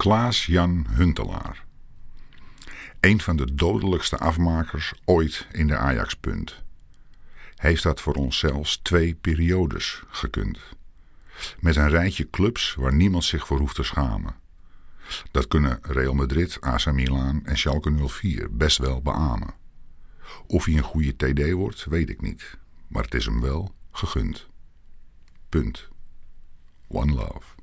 Klaas-Jan Huntelaar. Een van de dodelijkste afmakers ooit in de Ajax-punt. Heeft dat voor ons zelfs twee periodes gekund. Met een rijtje clubs waar niemand zich voor hoeft te schamen. Dat kunnen Real Madrid, AC Milan en Schalke 04 best wel beamen. Of hij een goede TD wordt, weet ik niet. Maar het is hem wel gegund. Punt. One love.